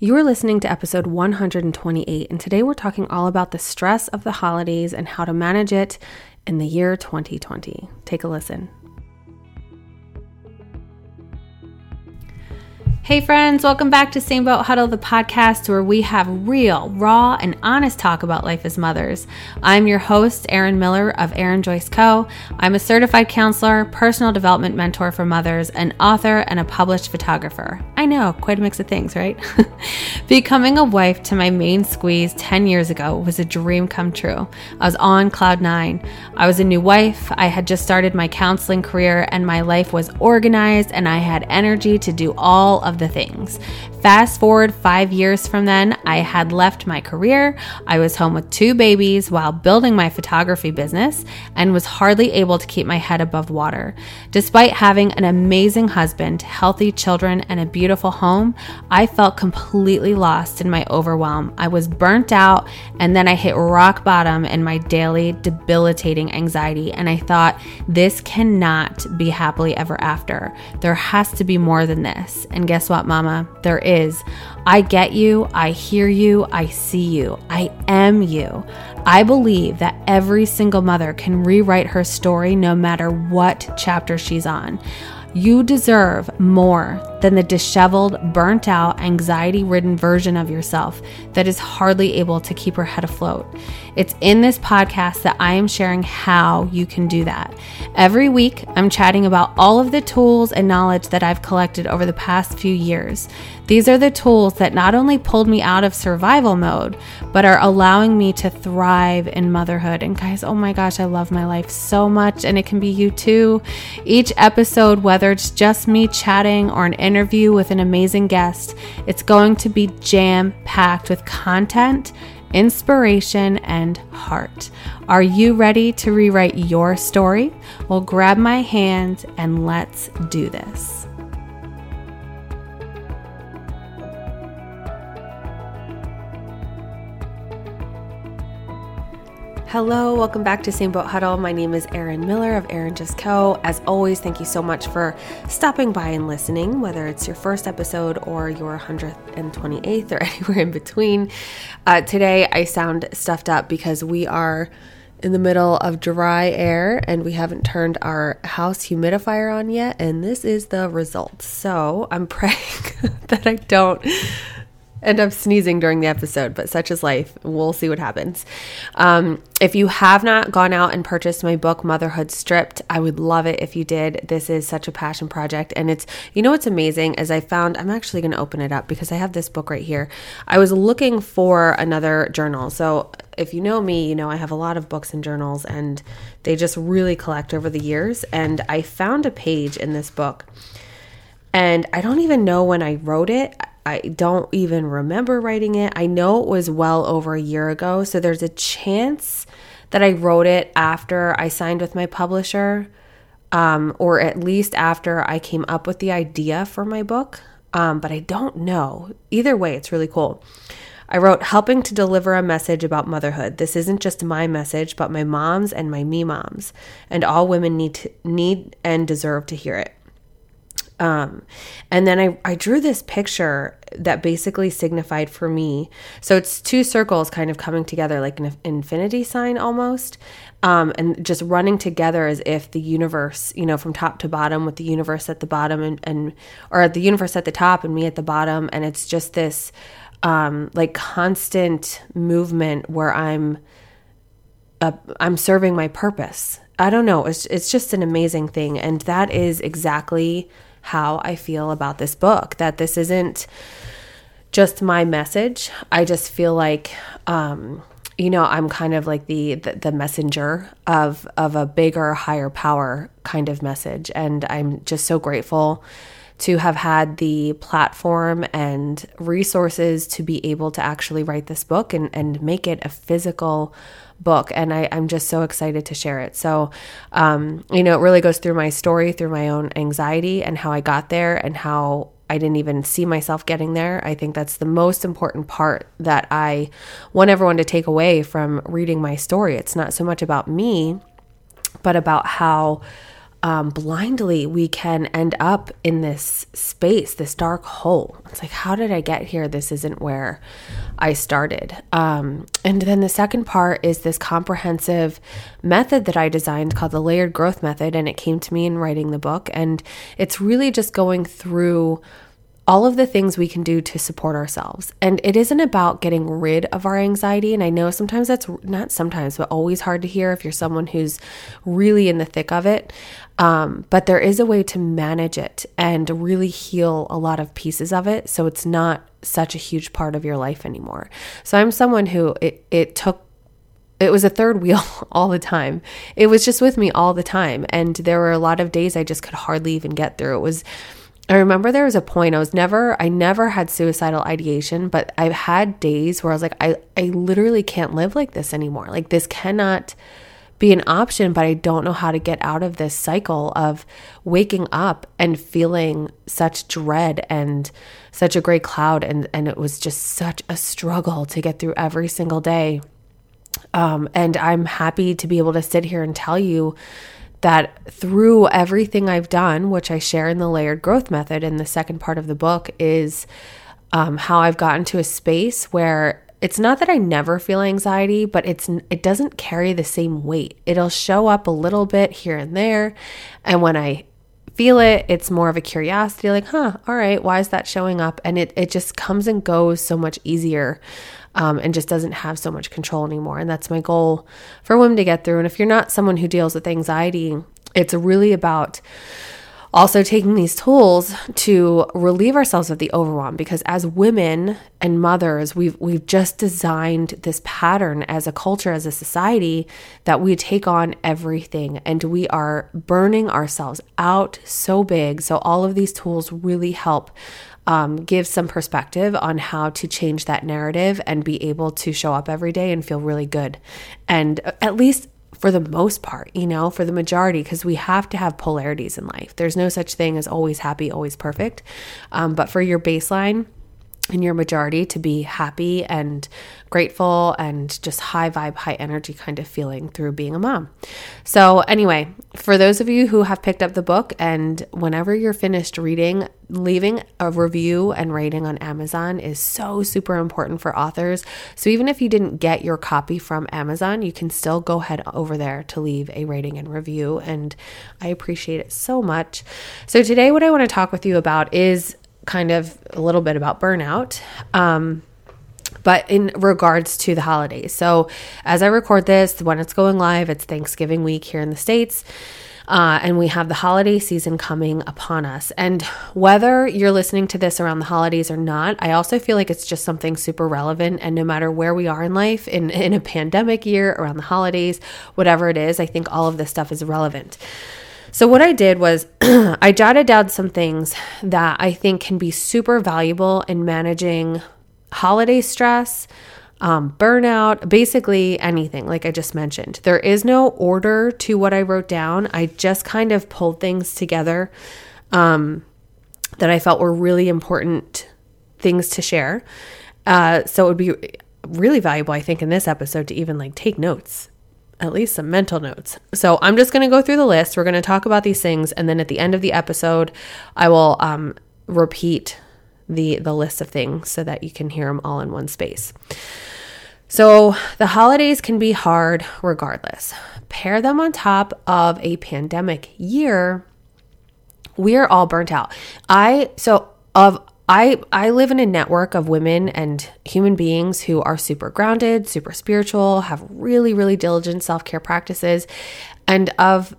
You are listening to episode 128, and today we're talking all about the stress of the holidays and how to manage it in the year 2020. Take a listen. Hey, friends, welcome back to Same Boat Huddle, the podcast where we have real, raw, and honest talk about life as mothers. I'm your host, Erin Miller of Erin Joyce Co. I'm a certified counselor, personal development mentor for mothers, an author, and a published photographer. I know, quite a mix of things, right? Becoming a wife to my main squeeze 10 years ago was a dream come true. I was on cloud nine. I was a new wife, I had just started my counseling career, and my life was organized, and I had energy to do all of the things. Fast forward five years from then, I had left my career. I was home with two babies while building my photography business and was hardly able to keep my head above water. Despite having an amazing husband, healthy children, and a beautiful home, I felt completely lost in my overwhelm. I was burnt out, and then I hit rock bottom in my daily debilitating anxiety. And I thought, this cannot be happily ever after. There has to be more than this. And guess what, Mama? There is. I get you. I hear you. I see you. I am you. I believe that every single mother can rewrite her story no matter what chapter she's on. You deserve more than the disheveled, burnt out, anxiety ridden version of yourself that is hardly able to keep her head afloat. It's in this podcast that I am sharing how you can do that. Every week, I'm chatting about all of the tools and knowledge that I've collected over the past few years. These are the tools that not only pulled me out of survival mode, but are allowing me to thrive in motherhood. And guys, oh my gosh, I love my life so much, and it can be you too. Each episode, whether it's just me chatting or an interview with an amazing guest, it's going to be jam packed with content inspiration, and heart. Are you ready to rewrite your story? Well, grab my hand and let's do this. Hello, welcome back to Same Boat Huddle. My name is Erin Miller of Erin Joyce Co. As always, thank you so much for stopping by and listening, whether it's your first episode or your 128th or anywhere in between. Uh, today, I sound stuffed up because we are in the middle of dry air and we haven't turned our house humidifier on yet, and this is the result. So I'm praying that I don't end up sneezing during the episode, but such is life. We'll see what happens. Um, if you have not gone out and purchased my book, Motherhood Stripped, I would love it if you did. This is such a passion project. And it's, you know, what's amazing as I found, I'm actually going to open it up because I have this book right here. I was looking for another journal. So if you know me, you know, I have a lot of books and journals and they just really collect over the years. And I found a page in this book. And I don't even know when I wrote it. I don't even remember writing it. I know it was well over a year ago. So there's a chance that I wrote it after I signed with my publisher, um, or at least after I came up with the idea for my book. Um, but I don't know. Either way, it's really cool. I wrote, helping to deliver a message about motherhood. This isn't just my message, but my mom's and my me moms, and all women need to, need and deserve to hear it. Um, and then I, I drew this picture that basically signified for me. So it's two circles kind of coming together like an infinity sign almost. Um, and just running together as if the universe, you know, from top to bottom with the universe at the bottom and, and or at the universe at the top and me at the bottom. And it's just this um, like constant movement where I'm, uh, I'm serving my purpose. I don't know. It's, it's just an amazing thing. And that is exactly how I feel about this book, that this isn't just my message. I just feel like, um, you know, I'm kind of like the, the, the messenger of of a bigger, higher power kind of message, and I'm just so grateful to have had the platform and resources to be able to actually write this book and, and make it a physical book. And I, I'm just so excited to share it. So, um, you know, it really goes through my story, through my own anxiety and how I got there and how I didn't even see myself getting there. I think that's the most important part that I want everyone to take away from reading my story. It's not so much about me, but about how um, blindly we can end up in this space, this dark hole. It's like, how did I get here? This isn't where I started. Um, and then the second part is this comprehensive method that I designed called the layered growth method. And it came to me in writing the book. And it's really just going through all of the things we can do to support ourselves. And it isn't about getting rid of our anxiety. And I know sometimes that's not sometimes, but always hard to hear if you're someone who's really in the thick of it. Um, but there is a way to manage it and really heal a lot of pieces of it. So it's not such a huge part of your life anymore. So I'm someone who it, it took it was a third wheel all the time. It was just with me all the time. And there were a lot of days I just could hardly even get through. It was I remember there was a point I was never I never had suicidal ideation, but I've had days where I was like I I literally can't live like this anymore. Like this cannot be an option, but I don't know how to get out of this cycle of waking up and feeling such dread and such a gray cloud and and it was just such a struggle to get through every single day. Um, and I'm happy to be able to sit here and tell you that through everything I've done, which I share in the layered growth method in the second part of the book, is um, how I've gotten to a space where it's not that I never feel anxiety, but it's it doesn't carry the same weight. It'll show up a little bit here and there, and when I feel it, it's more of a curiosity, like, huh, all right, why is that showing up? And it it just comes and goes so much easier um, and just doesn't have so much control anymore. And that's my goal for women to get through. And if you're not someone who deals with anxiety, it's really about also taking these tools to relieve ourselves of the overwhelm because as women and mothers we've we've just designed this pattern as a culture as a society that we take on everything and we are burning ourselves out so big so all of these tools really help um, give some perspective on how to change that narrative and be able to show up every day and feel really good. And at least for the most part, you know, for the majority, because we have to have polarities in life. There's no such thing as always happy, always perfect. Um, but for your baseline, in your majority to be happy and grateful and just high vibe, high energy kind of feeling through being a mom. So, anyway, for those of you who have picked up the book and whenever you're finished reading, leaving a review and rating on Amazon is so super important for authors. So, even if you didn't get your copy from Amazon, you can still go head over there to leave a rating and review. And I appreciate it so much. So, today, what I want to talk with you about is kind of a little bit about burnout. Um, but in regards to the holidays. So, as I record this, when it's going live, it's Thanksgiving week here in the States. Uh, and we have the holiday season coming upon us. And whether you're listening to this around the holidays or not, I also feel like it's just something super relevant. And no matter where we are in life, in, in a pandemic year, around the holidays, whatever it is, I think all of this stuff is relevant. So, what I did was I jotted down some things that I think can be super valuable in managing holiday stress, um, burnout, basically anything, like I just mentioned. There is no order to what I wrote down. I just kind of pulled things together um, that I felt were really important things to share. Uh, so, it would be really valuable, I think, in this episode to even like take notes at least some mental notes. So I'm just going to go through the list. We're going to talk about these things, and then at the end of the episode, I will um, repeat the the list of things so that you can hear them all in one space. So the holidays can be hard regardless. Pair them on top of a pandemic year. We're all burnt out. I so of I I live in a network of women and human beings who are super grounded, super spiritual, have really really diligent self-care practices and of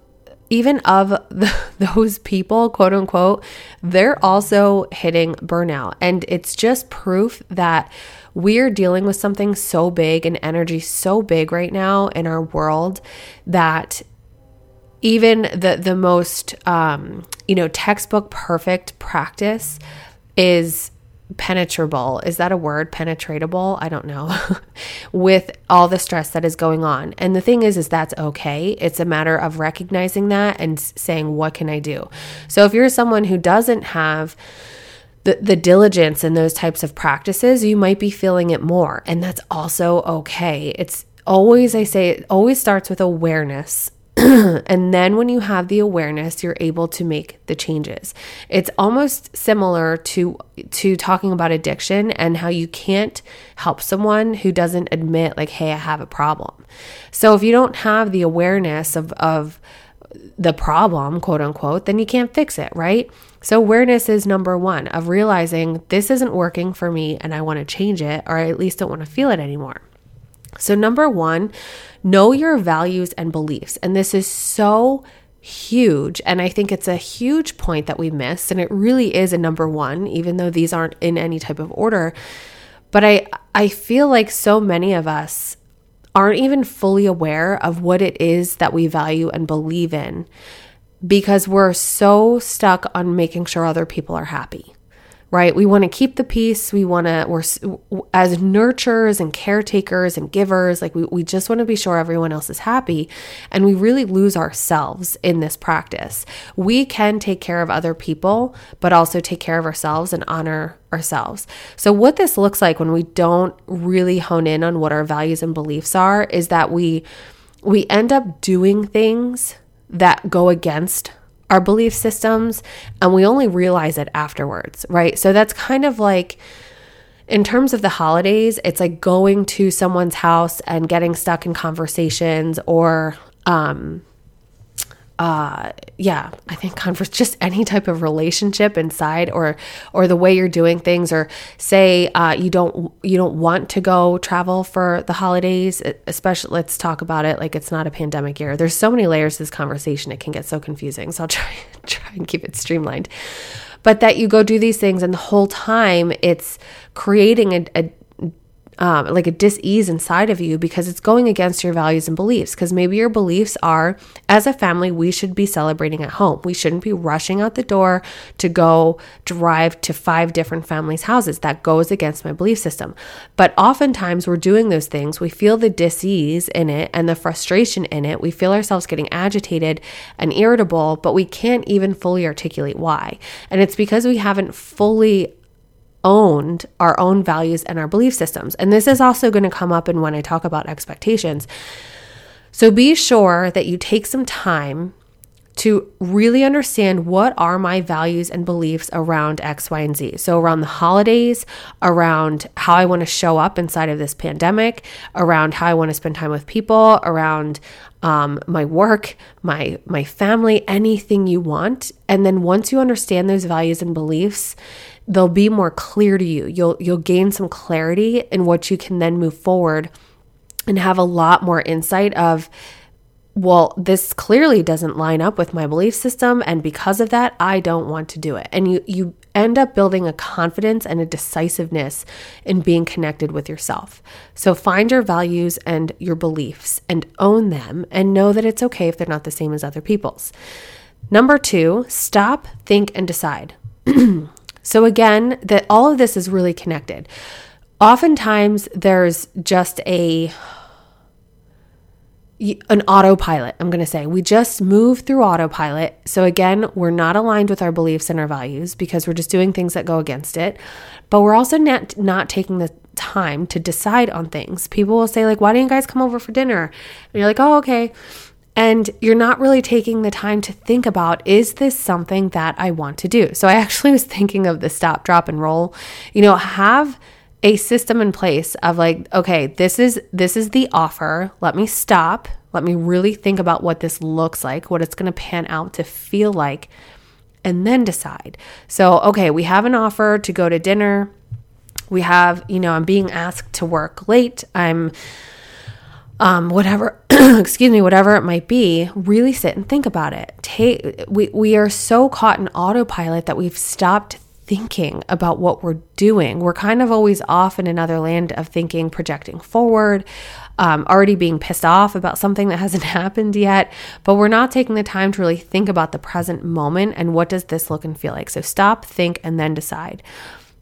even of the, those people, quote unquote, they're also hitting burnout. And it's just proof that we're dealing with something so big and energy so big right now in our world that even the the most um, you know textbook perfect practice is penetrable. Is that a word? Penetratable? I don't know. with all the stress that is going on. And the thing is is that's okay. It's a matter of recognizing that and saying what can I do? So if you're someone who doesn't have the, the diligence in those types of practices, you might be feeling it more. And that's also okay. It's always, I say, it always starts with awareness and then when you have the awareness, you're able to make the changes. It's almost similar to to talking about addiction and how you can't help someone who doesn't admit like, "Hey, I have a problem." So if you don't have the awareness of of the problem, quote unquote, then you can't fix it, right? So, awareness is number one of realizing this isn't working for me and I want to change it, or I at least don't want to feel it anymore. So, number one, know your values and beliefs. And this is so huge. And I think it's a huge point that we miss. And it really is a number one, even though these aren't in any type of order. But I, I feel like so many of us aren't even fully aware of what it is that we value and believe in because we're so stuck on making sure other people are happy right? We want to keep the peace. We want to, we're as nurturers and caretakers and givers, like we, we just want to be sure everyone else is happy. And we really lose ourselves in this practice. We can take care of other people, but also take care of ourselves and honor ourselves. So, what this looks like when we don't really hone in on what our values and beliefs are is that we, we end up doing things that go against our belief systems and we only realize it afterwards, right? So that's kind of like in terms of the holidays, it's like going to someone's house and getting stuck in conversations or um uh yeah i think converse just any type of relationship inside or or the way you're doing things or say uh you don't you don't want to go travel for the holidays especially let's talk about it like it's not a pandemic year. There's so many layers to this conversation it can get so confusing so i'll try try and keep it streamlined. But that you go do these things and the whole time it's creating a, a um, like a dis-ease inside of you because it's going against your values and beliefs. Because maybe your beliefs are as a family we should be celebrating at home. We shouldn't be rushing out the door to go drive to five different families houses. That goes against my belief system. But oftentimes we're doing those things. We feel the dis-ease in it and the frustration in it. We feel ourselves getting agitated and irritable but we can't even fully articulate why. And it's because we haven't fully owned our own values and our belief systems. And this is also going to come up in when I talk about expectations. So be sure that you take some time to really understand what are my values and beliefs around X, Y, and Z. So, around the holidays, around how I want to show up inside of this pandemic, around how I want to spend time with people, around um, my work, my my family, anything you want. And then once you understand those values and beliefs, they'll be more clear to you. You'll you'll gain some clarity in what you can then move forward and have a lot more insight of well, this clearly doesn't line up with my belief system and because of that, I don't want to do it. And you you end up building a confidence and a decisiveness in being connected with yourself. So find your values and your beliefs and own them and know that it's okay if they're not the same as other people's. Number 2, stop, think and decide. So again, that all of this is really connected. Oftentimes there's just a an autopilot, I'm going to say. We just move through autopilot. So again, we're not aligned with our beliefs and our values because we're just doing things that go against it. But we're also not not taking the time to decide on things. People will say like, "Why don't you guys come over for dinner?" And you're like, "Oh, okay." And you're not really taking the time to think about is this something that I want to do? So I actually was thinking of the stop, drop, and roll. You know, have a system in place of like okay this is this is the offer. Let me stop. Let me really think about what this looks like what it's going to pan out to feel like and then decide. So okay we have an offer to go to dinner. We have you know i'm being asked to work late. I'm um, whatever, excuse me, whatever it might be, really sit and think about it. Take, we, we are so caught in autopilot that we've stopped thinking about what we're doing. We're kind of always off in another land of thinking, projecting forward, um, already being pissed off about something that hasn't happened yet, but we're not taking the time to really think about the present moment and what does this look and feel like. So stop, think, and then decide.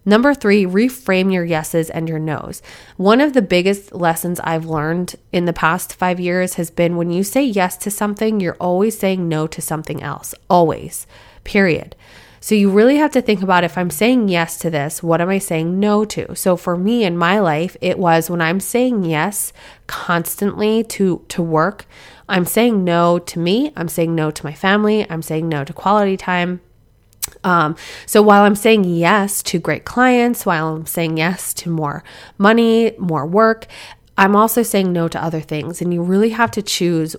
Number three, reframe your yeses and your nos. One of the biggest lessons I've learned in the past five years has been when you say yes to something, you're always saying no to something else. Always, period. So you really have to think about if I'm saying yes to this, what am I saying no to? So for me in my life, it was when I'm saying yes constantly to to work, I'm saying no to me, I'm saying no to my family, I'm saying no to quality time. Um, so while I'm saying yes to great clients, while I'm saying yes to more money, more work, I'm also saying no to other things. And you really have to choose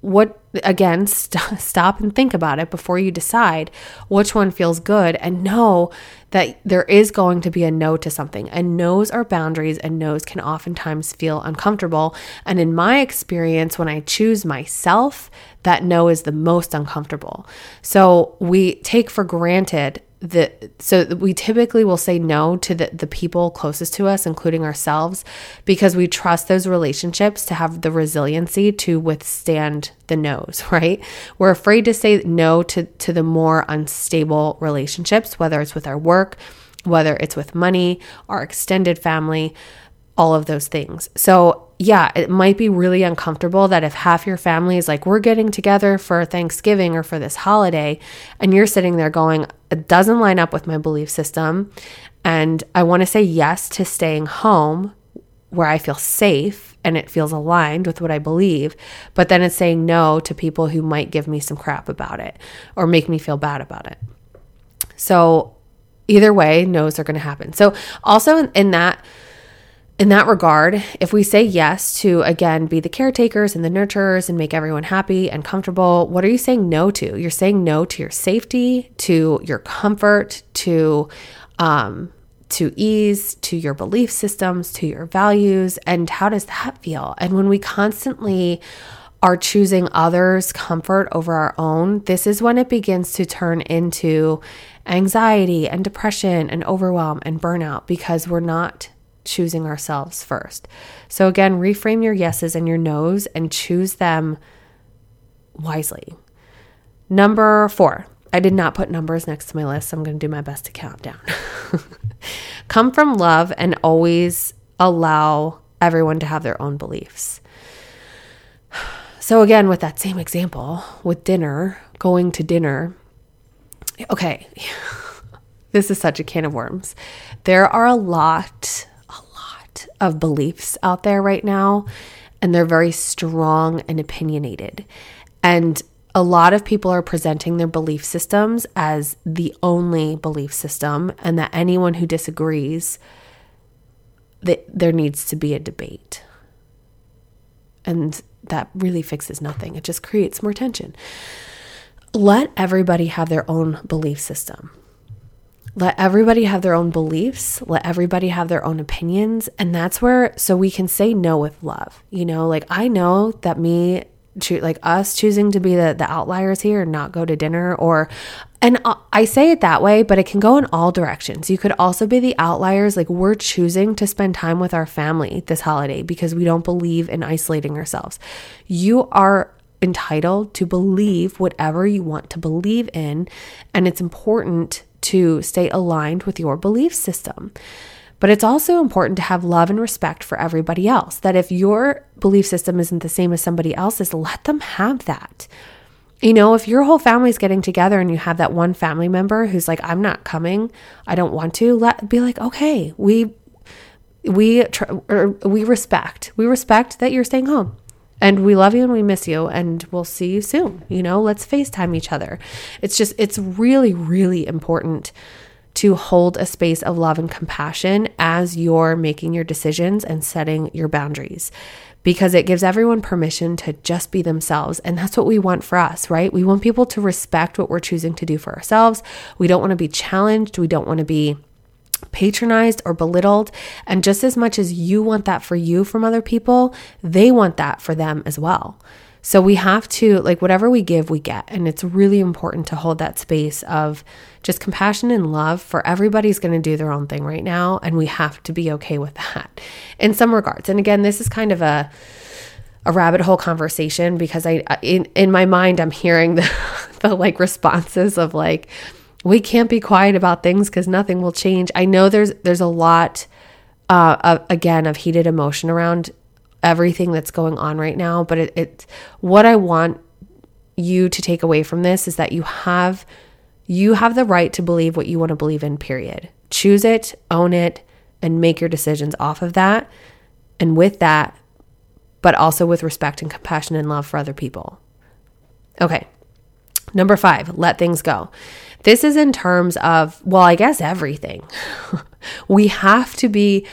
what, again, st- stop and think about it before you decide which one feels good and know that there is going to be a no to something. And no's are boundaries, and no's can oftentimes feel uncomfortable. And in my experience, when I choose myself, that no is the most uncomfortable. So we take for granted the so we typically will say no to the, the people closest to us including ourselves because we trust those relationships to have the resiliency to withstand the no's right we're afraid to say no to to the more unstable relationships whether it's with our work whether it's with money our extended family all of those things. So, yeah, it might be really uncomfortable that if half your family is like, we're getting together for Thanksgiving or for this holiday, and you're sitting there going, it doesn't line up with my belief system. And I want to say yes to staying home where I feel safe and it feels aligned with what I believe. But then it's saying no to people who might give me some crap about it or make me feel bad about it. So, either way, no's are going to happen. So, also in, in that, in that regard, if we say yes to again be the caretakers and the nurturers and make everyone happy and comfortable, what are you saying no to? You're saying no to your safety, to your comfort, to um, to ease, to your belief systems, to your values, and how does that feel? And when we constantly are choosing others' comfort over our own, this is when it begins to turn into anxiety and depression and overwhelm and burnout because we're not choosing ourselves first. So, again, reframe your yeses and your nos and choose them wisely. Number four, I did not put numbers next to my list. So I'm going to do my best to count down. Come from love and always allow everyone to have their own beliefs. So, again, with that same example, with dinner, going to dinner, okay, this is such a can of worms. There are a lot of beliefs out there right now, and they're very strong and opinionated. And a lot of people are presenting their belief systems as the only belief system, and that anyone who disagrees, that there needs to be a debate. And that really fixes nothing. It just creates more tension. Let everybody have their own belief system. Let everybody have their own beliefs, let everybody have their own opinions. And that's where, so we can say no with love. You know, like I know that me, like us choosing to be the, the outliers here and not go to dinner or, and I say it that way, but it can go in all directions. You could also be the outliers. Like we're choosing to spend time with our family this holiday because we don't believe in isolating ourselves. You are entitled to believe whatever you want to believe in. And it's important to stay aligned with your belief system. But it's also important to have love and respect for everybody else. That if your belief system isn't the same as somebody else's, let them have that. You know, if your whole family's getting together and you have that one family member who's like, I'm not coming, I don't want to, let be like, okay, we we tr- we respect we respect that you're staying home and we love you and we miss you and we'll see you soon. You know, let's FaceTime each other. It's just, it's really, really important to hold a space of love and compassion as you're making your decisions and setting your boundaries because it gives everyone permission to just be themselves. And that's what we want for us, right? We want people to respect what we're choosing to do for ourselves. We don't want to be challenged. We don't want to be patronized or belittled. And just as much as you want that for you from other people, they want that for them as well. So we have to, like, whatever we give, we get. And it's really important to hold that space of just compassion and love for everybody's going to do their own thing right now. And we have to be okay with that in some regards. And again, this is kind of a, a rabbit hole conversation because I in in my mind I'm hearing the the like responses of like we can't be quiet about things because nothing will change. I know there's there's a lot uh, of, again of heated emotion around everything that's going on right now, but it, it what I want you to take away from this is that you have You have the right to believe what you want to believe in, period. Choose it, own it, and make your decisions off of that. And with that, but also with respect and compassion and love for other people. Okay. Number five, let things go. This is in terms of, well, I guess everything. we have to be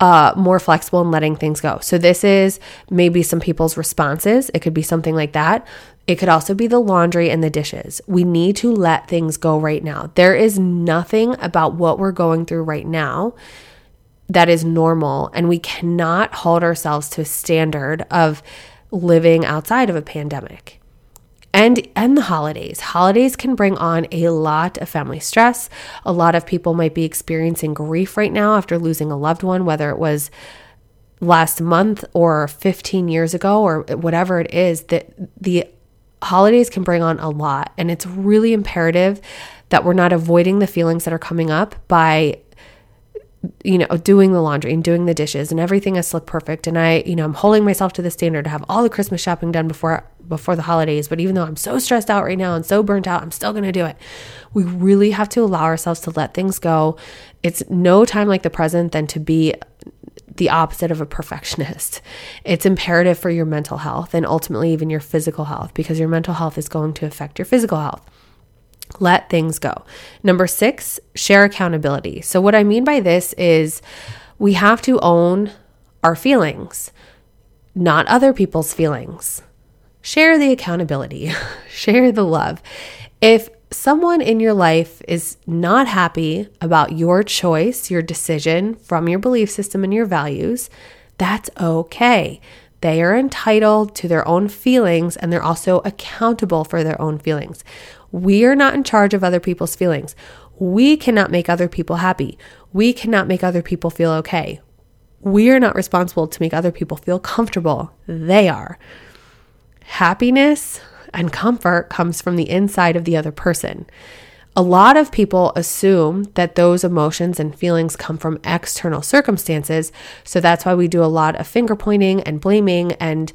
uh, more flexible in letting things go. So, this is maybe some people's responses. It could be something like that. It could also be the laundry and the dishes. We need to let things go right now. There is nothing about what we're going through right now that is normal, and we cannot hold ourselves to a standard of living outside of a pandemic and and the holidays. Holidays can bring on a lot of family stress. A lot of people might be experiencing grief right now after losing a loved one, whether it was last month or 15 years ago or whatever it is that the holidays can bring on a lot and it's really imperative that we're not avoiding the feelings that are coming up by you know, doing the laundry and doing the dishes and everything is look perfect. And I, you know, I'm holding myself to the standard to have all the Christmas shopping done before before the holidays. But even though I'm so stressed out right now and so burnt out, I'm still gonna do it. We really have to allow ourselves to let things go. It's no time like the present than to be the opposite of a perfectionist. It's imperative for your mental health and ultimately even your physical health because your mental health is going to affect your physical health. Let things go. Number six, share accountability. So, what I mean by this is we have to own our feelings, not other people's feelings. Share the accountability, share the love. If someone in your life is not happy about your choice, your decision from your belief system and your values, that's okay. They are entitled to their own feelings and they're also accountable for their own feelings. We are not in charge of other people's feelings. We cannot make other people happy. We cannot make other people feel okay. We are not responsible to make other people feel comfortable. They are. Happiness and comfort comes from the inside of the other person. A lot of people assume that those emotions and feelings come from external circumstances. So that's why we do a lot of finger pointing and blaming and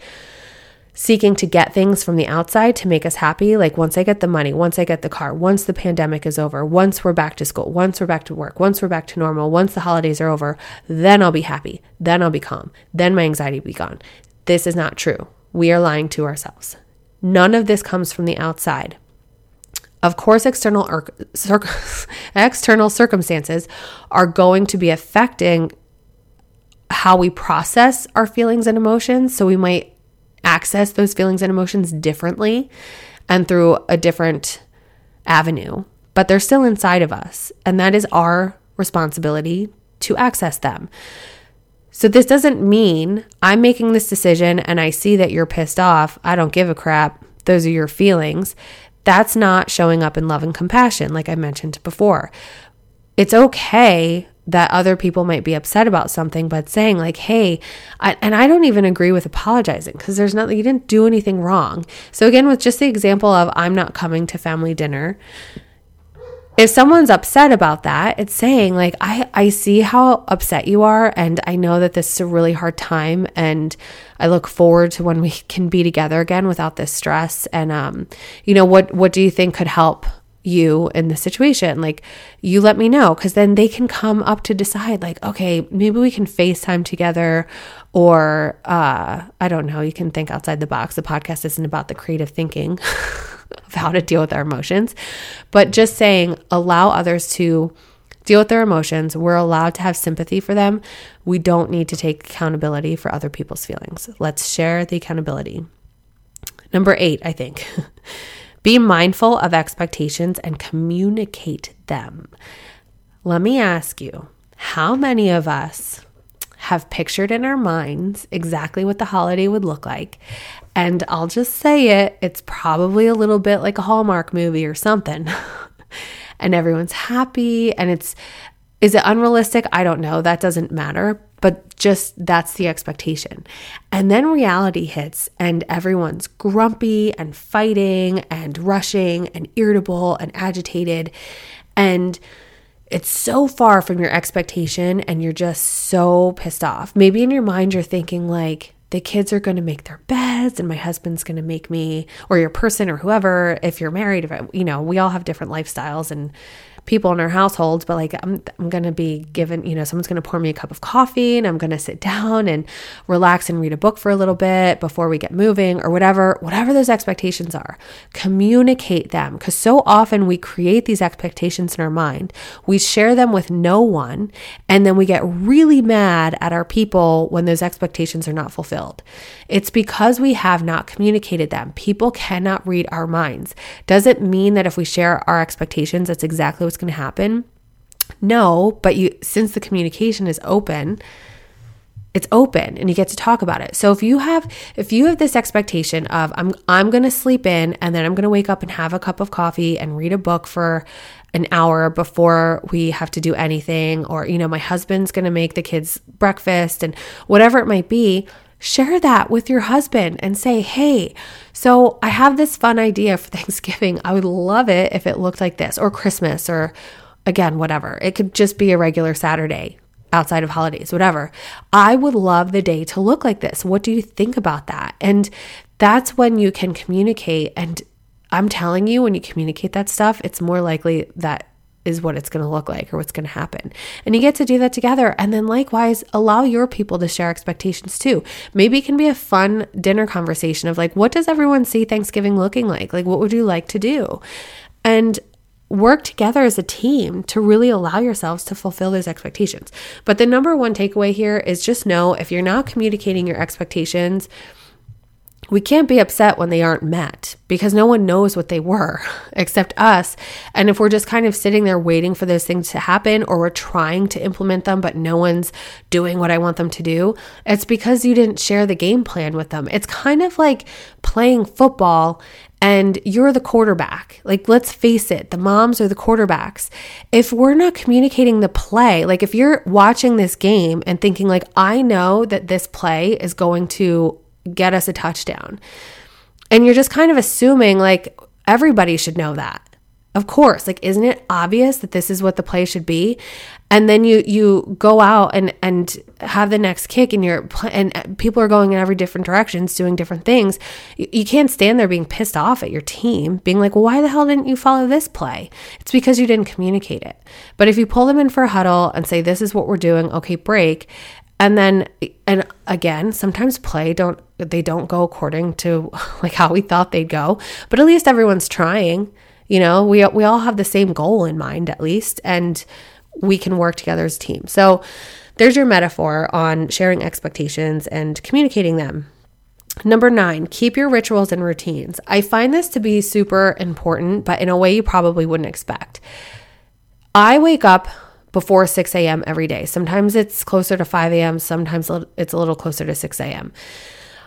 seeking to get things from the outside to make us happy. Like once I get the money, once I get the car, once the pandemic is over, once we're back to school, once we're back to work, once we're back to normal, once the holidays are over, then I'll be happy. Then I'll be calm. Then my anxiety will be gone. This is not true. We are lying to ourselves. None of this comes from the outside. Of course, external external circumstances are going to be affecting how we process our feelings and emotions. So we might access those feelings and emotions differently and through a different avenue, but they're still inside of us. And that is our responsibility to access them. So, this doesn't mean I'm making this decision and I see that you're pissed off. I don't give a crap. Those are your feelings. That's not showing up in love and compassion, like I mentioned before. It's okay that other people might be upset about something, but saying, like, hey, I, and I don't even agree with apologizing because there's nothing, you didn't do anything wrong. So, again, with just the example of I'm not coming to family dinner, if someone's upset about that, it's saying, like, I, I see how upset you are, and I know that this is a really hard time, and I look forward to when we can be together again without this stress. And, um, you know, what, what do you think could help you in the situation. Like, you let me know because then they can come up to decide, like, okay, maybe we can FaceTime together, or uh, I don't know, you can think outside the box. The podcast isn't about the creative thinking of how to deal with our emotions, but just saying, allow others to deal with their emotions. We're allowed to have sympathy for them. We don't need to take accountability for other people's feelings. Let's share the accountability. Number eight, I think. Be mindful of expectations and communicate them. Let me ask you how many of us have pictured in our minds exactly what the holiday would look like? And I'll just say it, it's probably a little bit like a Hallmark movie or something. and everyone's happy and it's is it unrealistic? I don't know. That doesn't matter but just that's the expectation. And then reality hits, and everyone's grumpy and fighting and rushing and irritable and agitated. And it's so far from your expectation, and you're just so pissed off. Maybe in your mind, you're thinking, like, the kids are going to make their beds and my husband's going to make me or your person or whoever if you're married if you know we all have different lifestyles and people in our households, but like I'm, I'm going to be given, you know, someone's going to pour me a cup of coffee and I'm going to sit down and relax and read a book for a little bit before we get moving or whatever, whatever those expectations are. Communicate them because so often we create these expectations in our mind. We share them with no one and then we get really mad at our people when those expectations are not fulfilled. It's because we have not communicated them. People cannot read our minds. Does it mean that if we share our expectations, that's exactly what's going to happen? No, but you since the communication is open, it's open and you get to talk about it. So if you have if you have this expectation of I'm I'm going to sleep in and then I'm going to wake up and have a cup of coffee and read a book for an hour before we have to do anything or you know my husband's going to make the kids breakfast and whatever it might be, share that with your husband and say, "Hey, so I have this fun idea for Thanksgiving. I would love it if it looked like this or Christmas or again, whatever. It could just be a regular Saturday outside of holidays, whatever. I would love the day to look like this. What do you think about that? And that's when you can communicate. And I'm telling you, when you communicate that stuff, it's more likely that is what it's going to look like or what's going to happen. And you get to do that together. And then likewise, allow your people to share expectations too. Maybe it can be a fun dinner conversation of like, what does everyone see Thanksgiving looking like? Like, what would you like to do? And work together as a team to really allow yourselves to fulfill those expectations. But the number one takeaway here is just know if you're not communicating your expectations, we can't be upset when they aren't met because no one knows what they were except us. And if we're just kind of sitting there waiting for those things to happen or we're trying to implement them, but no one's doing what I want them to do, it's because you didn't share the game plan with them. It's kind of like playing football and you're the quarterback. Like, let's face it, the moms are the quarterbacks. If we're not communicating the play, like if you're watching this game and thinking, like, I know that this play is going to get us a touchdown, and you're just kind of assuming, like, everybody should know that. Of course, like isn't it obvious that this is what the play should be? And then you you go out and and have the next kick and you're and uh, people are going in every different directions doing different things. You, you can't stand there being pissed off at your team, being like, "Well, why the hell didn't you follow this play?" It's because you didn't communicate it. But if you pull them in for a huddle and say, "This is what we're doing. Okay, break." And then and again, sometimes play don't they don't go according to like how we thought they'd go, but at least everyone's trying you know, we we all have the same goal in mind at least and we can work together as a team. So there's your metaphor on sharing expectations and communicating them. Number nine, keep your rituals and routines. I find this to be super important, but in a way you probably wouldn't expect. I wake up before 6 a.m. every day. Sometimes it's closer to 5 a.m., sometimes it's a little closer to 6 a.m.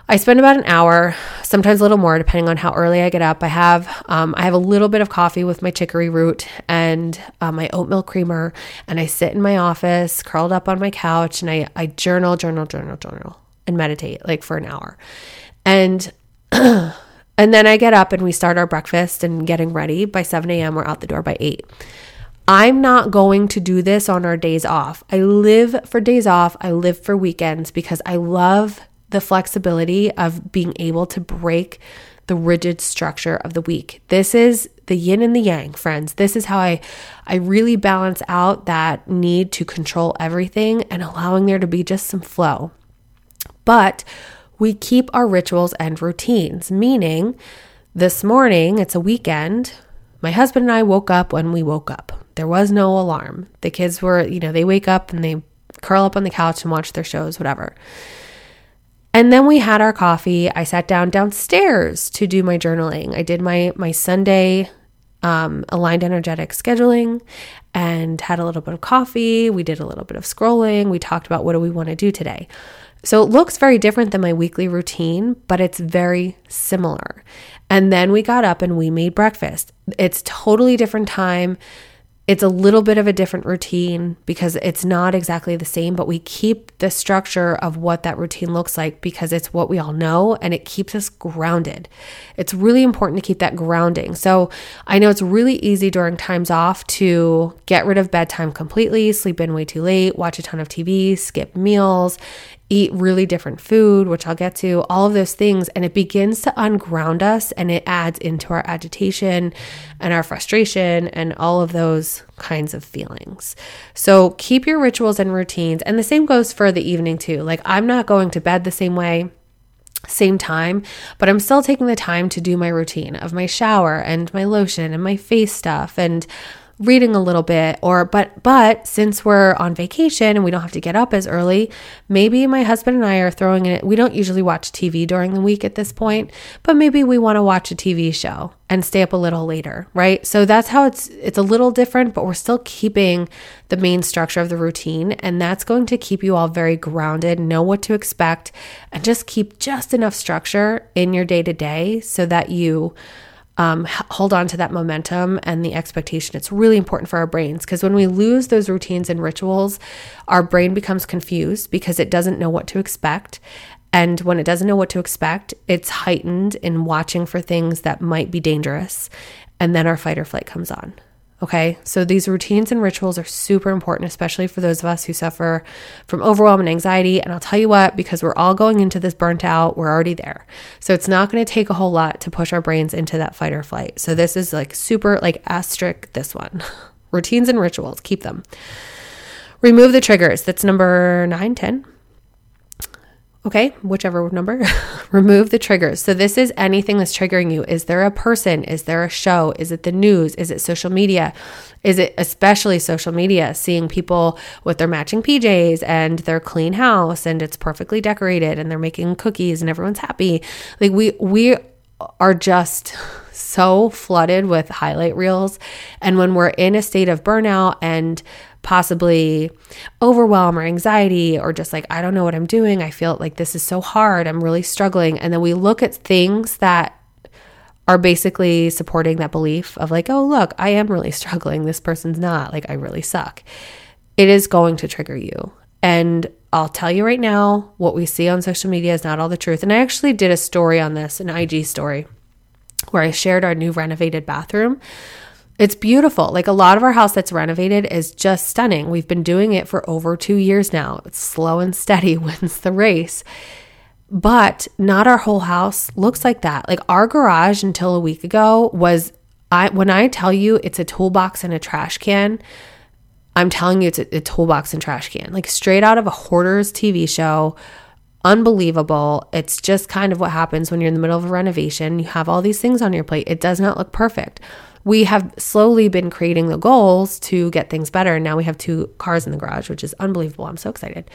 I spend about an hour, sometimes a little more, depending on how early I get up. I have um, I have a little bit of coffee with my chicory root and uh, my oatmeal creamer, and I sit in my office, curled up on my couch, and I I journal, journal, journal, journal, and meditate like for an hour, and. and then I get up and we start our breakfast and getting ready. By 7 a.m., we're out the door by 8. I'm not going to do this on our days off. I live for days off. I live for weekends because I love the flexibility of being able to break the rigid structure of the week. This is the yin and the yang, friends. This is how I I really balance out that need to control everything and allowing there to be just some flow. But we keep our rituals and routines, meaning this morning, it's a weekend. My husband and I woke up when we woke up. There was no alarm. The kids were, you know, they wake up and they curl up on the couch and watch their shows, whatever. And then we had our coffee. I sat down downstairs to do my journaling. I did my my Sunday um, aligned energetic scheduling and had a little bit of coffee. We did a little bit of scrolling. We talked about what do we want to do today. So it looks very different than my weekly routine, but it's very similar. And then we got up and we made breakfast. It's totally different time it's a little bit of a different routine because it's not exactly the same, but we keep the structure of what that routine looks like because it's what we all know and it keeps us grounded. It's really important to keep that grounding. So I know it's really easy during times off to get rid of bedtime completely, sleep in way too late, watch a ton of TV, skip meals eat really different food, which I'll get to, all of those things. And it begins to unground us and it adds into our agitation and our frustration and all of those kinds of feelings. So keep your rituals and routines. And the same goes for the evening too. Like, I'm not going to bed the same way same time, but I'm still taking the time to do my routine of my shower and my lotion and my face stuff and reading a little bit or but but since we're on vacation and we don't have to get up as early maybe my husband and i are throwing it we don't usually watch tv during the week at this point but maybe we want to watch a tv show and stay up a little later right? So that's how it's it's a little different but we're still keeping the main structure of the routine and that's going to keep you all very grounded know what to expect and just keep just enough structure in your day to day so that you um, hold on to that momentum and the expectation. It's really important for our brains because when we lose those routines and rituals, our brain becomes confused because it doesn't know what to expect. And when it doesn't know what to expect, it's heightened in watching for things that might be dangerous. And then our fight or flight comes on. Okay, so these routines and rituals are super important, especially for those of us who suffer from overwhelm and anxiety. And I'll tell you what, because we're all going into this burnt out, we're already there. So it's not going to take a whole lot to push our brains into that fight or flight. So this is like super, like asterisk this one routines and rituals, keep them. Remove the triggers. That's number nine, 10 okay, whichever number, remove the triggers. So, this is anything that's triggering you. Is there a person? Is there a show? Is it the news? Is it social media? Is it especially social media, seeing people with their matching PJs and their clean house and it's perfectly decorated and they're making cookies and everyone's happy? Like, we, we, are just so flooded with highlight reels. And when we're in a state of burnout and possibly overwhelm or anxiety or just like, I don't know what I'm doing. I feel like this is so hard. I'm really struggling. And then we look at things that are basically supporting that belief of like, oh, look, I am really struggling. This person's not. Like, I really suck. It is going to trigger you. And I'll tell you right now, what we see on social media is not all the truth. And I actually did a story on this, an IG story, where I shared our new renovated bathroom it's beautiful. Like a lot of our house that's renovated is just stunning. We've been doing it for over two years now. It's slow and steady wins the race. But not our whole house looks like that. Like our garage until a week ago was I when I tell you it's a toolbox and a trash can, I'm telling you it's a, a toolbox and trash can. Like straight out of a hoarder's TV show unbelievable. It's just kind of what happens when you're in the middle of a renovation. You have all these things on your plate. It does not look perfect we have slowly been creating the goals to get things better. And now we have two cars in the garage, which is unbelievable. I'm so excited.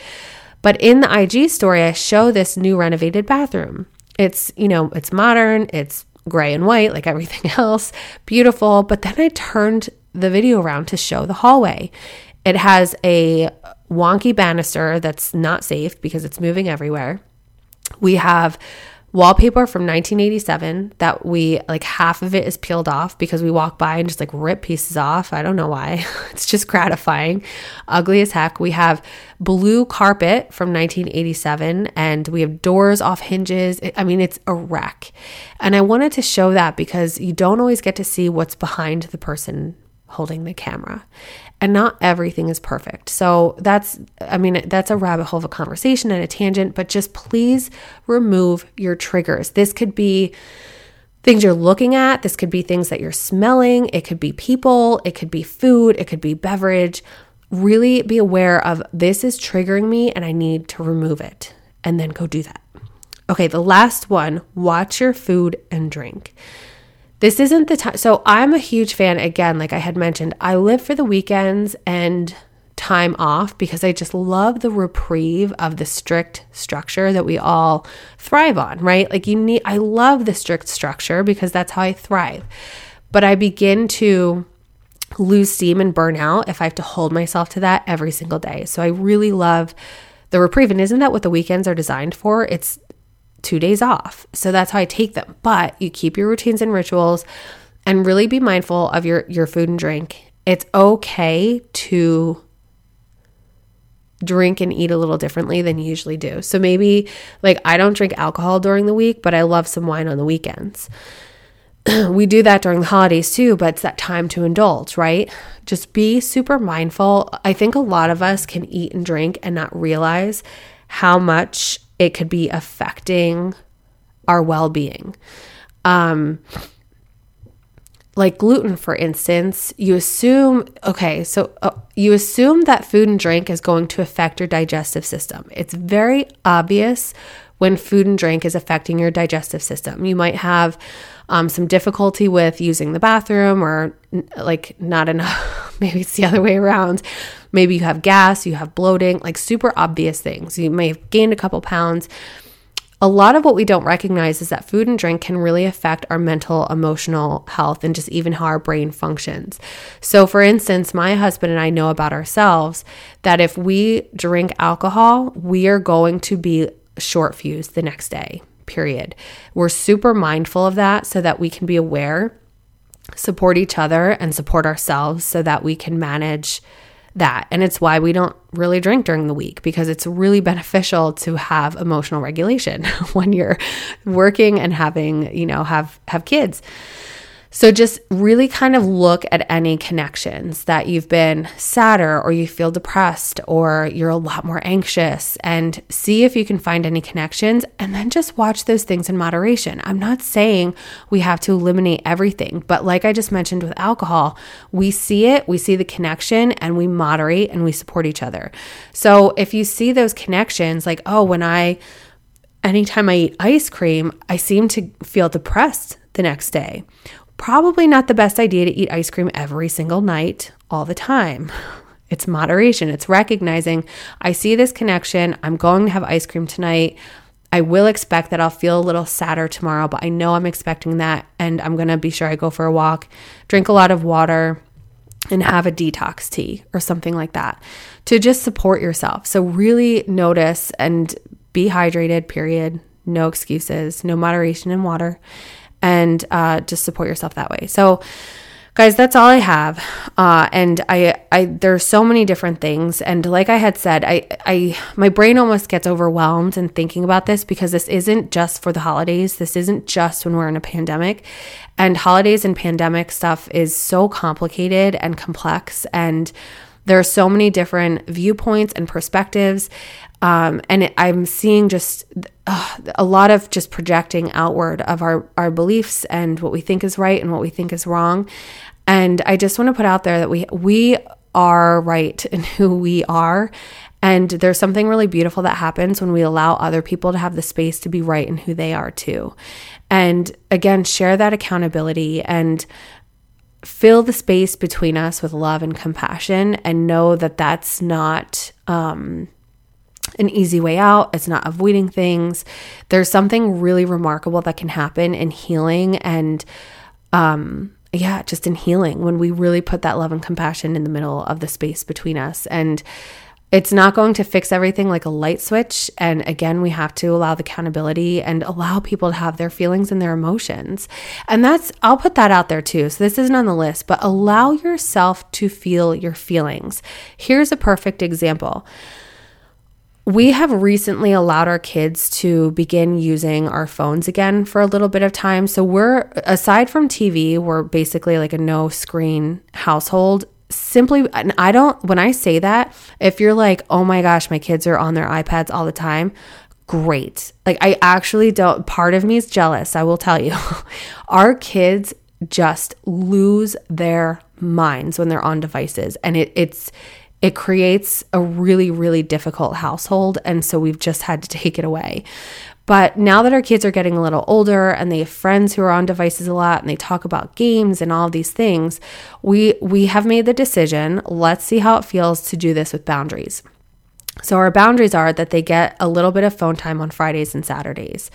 But in the IG story, I show this new renovated bathroom. It's, you know, it's modern, it's gray and white like everything else, beautiful. But then I turned the video around to show the hallway. It has a wonky banister that's not safe because it's moving everywhere. We have wallpaper from 1987 that we like half of it is peeled off because we walk by and just like rip pieces off. I don't know why. it's just gratifying. Ugly as heck. We have blue carpet from 1987 and we have doors off hinges. I mean, it's a wreck. And I wanted to show that because you don't always get to see what's behind the person holding the camera and not everything is perfect. So that's, I mean, that's a rabbit hole of a conversation and a tangent, but just please remove your triggers. This could be things you're looking at, this could be things that you're smelling, it could be people, it could be food, it could be beverage. Really be aware of this is triggering me and I need to remove it, and then go do that. Okay, the last one watch your food and drink. This isn't the time. So I'm a huge fan, again, like I had mentioned, I live for the weekends and time off because I just love the reprieve of the strict structure that we all thrive on, right? Like you need, I love the strict structure because that's how I thrive. But I begin to lose steam and burn out if I have to hold myself to that every single day. So I really love the reprieve. And isn't that what the weekends are designed for? It's two days off. So that's how I take them. But you keep your routines and rituals and really be mindful of your your food and drink. it's okay to drink and eat a little differently than you usually do. So maybe like I don't drink alcohol during the week, but I love some wine on the weekends. we do that during the holidays too, but it's that time to indulge, right? Just be super mindful. I think a lot of us can eat and drink and not realize how much it could be affecting our well being. Um, like gluten, for instance, you assume, okay, so uh, you assume that food and drink is going to affect your digestive system. It's very obvious when food and drink is affecting your digestive system. You might have um, some difficulty with using the bathroom or like not enough. Maybe it's the other way around. Maybe you have gas, you have bloating, like super obvious things. You may have gained a couple pounds a lot of what we don't recognize is that food and drink can really affect our mental, emotional health and just even how our brain functions. So, for instance, my husband and I know about ourselves that if we drink alcohol, we are going to be short fused the next day, period. We're super mindful of that so that we can be aware, support each other, and support ourselves so that we can manage that. And it's why we don't really drink during the week because it's really beneficial to have emotional regulation when you're working and having, you know, have have kids. So just really kind of look at any connections that you've been sadder or you feel depressed or you're a lot more anxious and see if you can find any connections and then just watch those things in moderation. I'm not saying we have to eliminate everything, but like I just mentioned with alcohol, we see it, we see the connection and we moderate and we support each other. So if you see those connections like, oh, when I anytime I eat ice cream, I seem to feel depressed the next day probably not the best idea to eat ice cream every single night all the time. It's moderation, it's recognizing I see this connection. I'm going to have ice cream tonight. I will expect that I'll feel a little sadder tomorrow, but I know I'm expecting that. And I'm going to be sure I go for a walk, drink a lot of water, and have a detox tea or something like that to just support yourself. So, really notice and be hydrated, period. No excuses, no moderation in water and uh, just support yourself that way. So, guys, that's all I have. Uh, and I, I, there's so many different things. And like I had said, I, I, my brain almost gets overwhelmed in thinking about this because this isn't just for the holidays. This isn't just when we're in a pandemic. And holidays and pandemic stuff is so complicated and complex. And there are so many different viewpoints and perspectives. Um, and it, I'm seeing just uh, a lot of just projecting outward of our, our beliefs and what we think is right and what we think is wrong. And I just want to put out there that we we are right in who we are. And there's something really beautiful that happens when we allow other people to have the space to be right in who they are too. And again, share that accountability and fill the space between us with love and compassion and know that that's not um, an easy way out. It's not avoiding things. There's something really remarkable that can happen in healing and, um, yeah, just in healing when we really put that love and compassion in the middle of the space between us. And it's not going to fix everything like a light switch. And again, we have to allow the accountability and allow people to have their feelings and their emotions. And that's, I'll put that out there too. So this isn't on the list, but allow yourself to feel your feelings. Here's a perfect example we have recently allowed our kids to begin using our phones again for a little bit of time. So we're, aside from TV, we're basically like a no screen household. Simply, and I don't, when I say that, if you're like, oh my gosh, my kids are on their iPads all the time, great. Like, I actually don't, part of me is jealous, I will tell you. our kids just lose their minds when they're on devices. And it, it's, it creates a really, really difficult household. And so we've just had to take it away. But now that our kids are getting a little older and they have friends who are on devices a lot and they talk about games and all these things, we we have made the decision, let's see how it feels to do this with boundaries. So our boundaries are that they get a little bit of phone time on Fridays and Saturdays.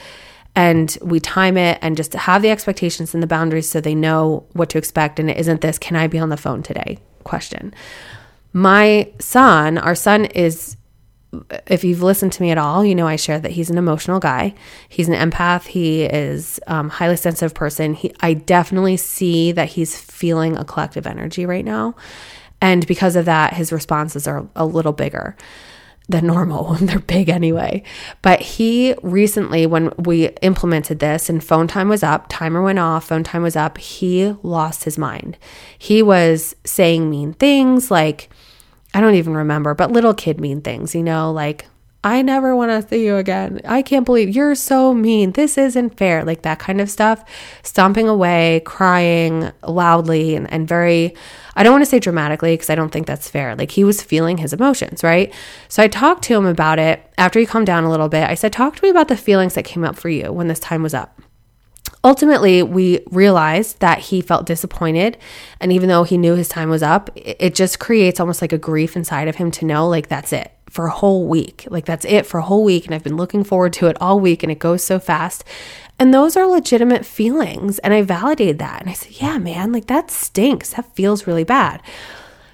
And we time it and just have the expectations and the boundaries so they know what to expect and it isn't this can I be on the phone today question my son, our son is if you've listened to me at all, you know I share that he's an emotional guy. He's an empath. He is um, highly sensitive person. He, I definitely see that he's feeling a collective energy right now, and because of that, his responses are a little bigger than normal. They're big anyway. But he recently, when we implemented this and phone time was up, timer went off, phone time was up, he lost his mind. He was saying mean things like, I don't even remember, but little kid mean things, you know, like, I never want to see you again. I can't believe you're so mean. This isn't fair. Like that kind of stuff. Stomping away, crying loudly, and, and very, I don't want to say dramatically because I don't think that's fair. Like he was feeling his emotions, right? So I talked to him about it after he calmed down a little bit. I said, Talk to me about the feelings that came up for you when this time was up ultimately we realized that he felt disappointed and even though he knew his time was up it just creates almost like a grief inside of him to know like that's it for a whole week. Like that's it for a whole week and i've been looking forward to it all week and it goes so fast. And those are legitimate feelings and i validated that and i said yeah man like that stinks. That feels really bad.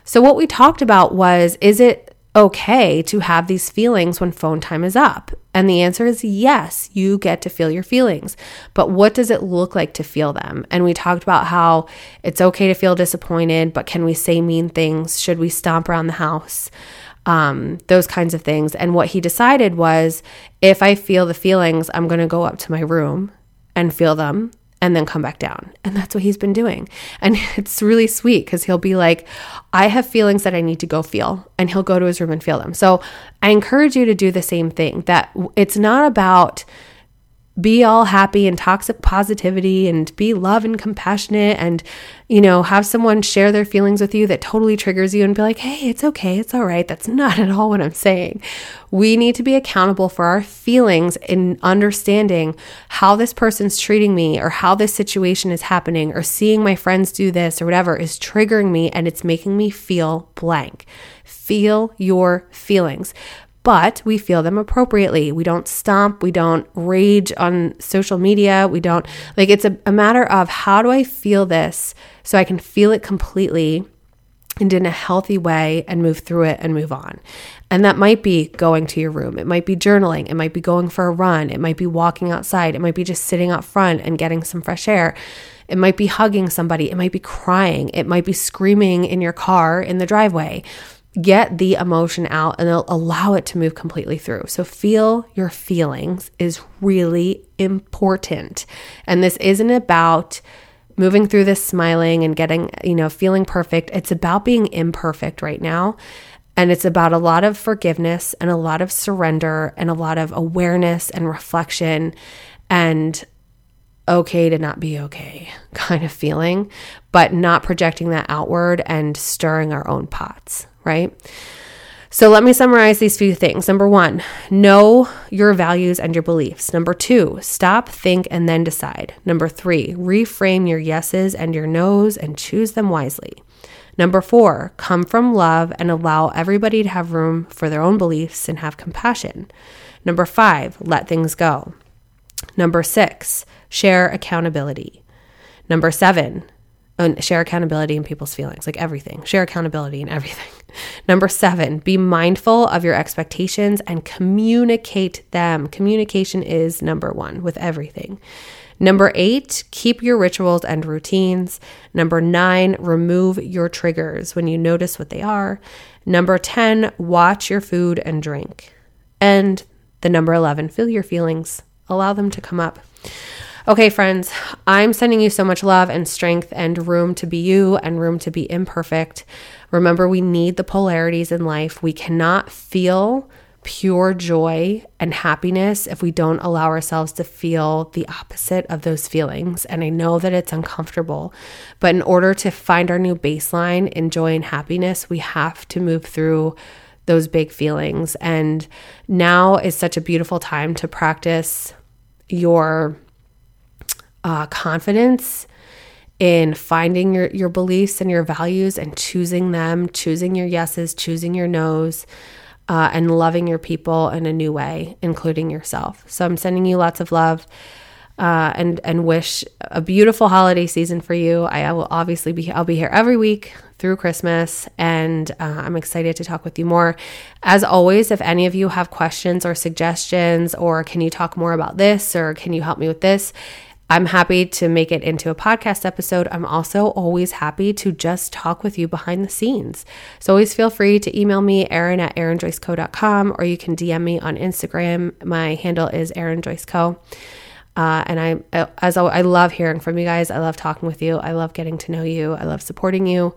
So what we talked about was is it okay to have these feelings when phone time is up? And the answer is yes, you get to feel your feelings. But what does it look like to feel them? And we talked about how it's okay to feel disappointed, but can we say mean things? Should we stomp around the house? Um, those kinds of things. And what he decided was if I feel the feelings, I'm going to go up to my room and feel them and then come back down. And that's what he's been doing. And it's really sweet because he'll be like, I have feelings that I need to go feel. And he'll go to his room and feel them. So I encourage you to do the same thing that it's not about, be all happy and toxic positivity and be love and compassionate and you know have someone share their feelings with you that totally triggers you and be like hey it's okay it's all right that's not at all what i'm saying. We need to be accountable for our feelings in understanding how this person's treating me or how this situation is happening or seeing my friends do this or whatever is triggering me and it's making me feel blank. Feel your feelings but we feel them appropriately. We don't stomp, we don't rage on social media, we don't like it's a, a matter of how do I feel this so I can feel it completely and in a healthy way and move through it and move on. And that might be going to your room. It might be journaling. It might be going for a run. It might be walking outside. It might be just sitting out front and getting some fresh air. It might be hugging somebody. It might be crying. It might be screaming in your car in the driveway get the emotion out and allow it to move completely through. So, feel your feelings is really important. And this isn't about moving through this smiling and getting, you know, feeling perfect. It's about being imperfect right now. And it's about a lot of forgiveness and a lot of surrender and a lot of awareness and reflection and okay to not be okay kind of feeling, but not projecting that outward and stirring our own pots right? So let me summarize these few things. Number one, know your values and your beliefs. Number two, stop, think, and then decide. Number three, reframe your yeses and your nos and choose them wisely. Number four, come from love and allow everybody to have room for their own beliefs and have compassion. Number five, let things go. Number six, share accountability. Number seven, and share accountability in people's feelings, like everything. Share accountability in everything. Number seven, be mindful of your expectations and communicate them. Communication is number one with everything. Number eight, keep your rituals and routines. Number nine, remove your triggers when you notice what they are. Number 10, watch your food and drink. And the number 11, feel your feelings, allow them to come up. Okay, friends, I'm sending you so much love and strength and room to be you and room to be imperfect. Remember, we need the polarities in life. We cannot feel pure joy and happiness if we don't allow ourselves to feel the opposite of those feelings. And I know that it's uncomfortable, but in order to find our new baseline in joy and happiness, we have to move through those big feelings. And now is such a beautiful time to practice your uh, confidence in finding your, your beliefs and your values and choosing them, choosing your yeses, choosing your nos, uh, and loving your people in a new way, including yourself. So I'm sending you lots of love. uh, and and wish a beautiful holiday season for you. I, I will obviously be I'll be here every week through Christmas, and uh, I'm excited to talk with you more. As always, if any of you have questions or suggestions, or can you talk more about this, or can you help me with this? I'm happy to make it into a podcast episode. I'm also always happy to just talk with you behind the scenes. So always feel free to email me, Erin at erinjoyceco.com, or you can DM me on Instagram. My handle is Erin Joyce Co. Uh, and I, as I, I love hearing from you guys. I love talking with you. I love getting to know you. I love supporting you.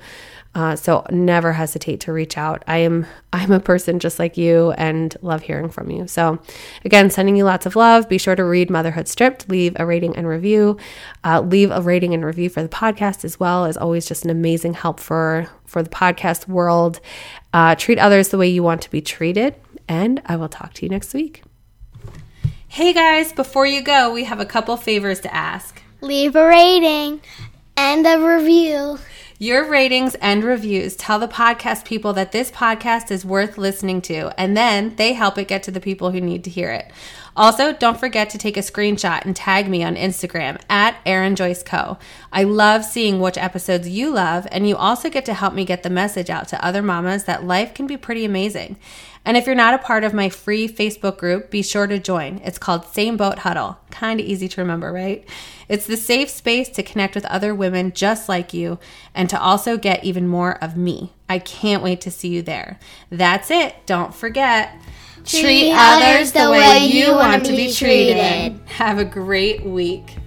Uh, so never hesitate to reach out. I am I'm a person just like you and love hearing from you. So again, sending you lots of love. Be sure to read Motherhood Stripped. Leave a rating and review. Uh, leave a rating and review for the podcast as well. Is always just an amazing help for for the podcast world. Uh, treat others the way you want to be treated. And I will talk to you next week. Hey guys, before you go, we have a couple favors to ask. Leave a rating and a review. Your ratings and reviews tell the podcast people that this podcast is worth listening to, and then they help it get to the people who need to hear it. Also, don't forget to take a screenshot and tag me on Instagram at Erin Joyce Co. I love seeing which episodes you love, and you also get to help me get the message out to other mamas that life can be pretty amazing. And if you're not a part of my free Facebook group, be sure to join. It's called Same Boat Huddle. Kind of easy to remember, right? It's the safe space to connect with other women just like you and to also get even more of me. I can't wait to see you there. That's it. Don't forget. Treat others the way you want to be treated. Have a great week.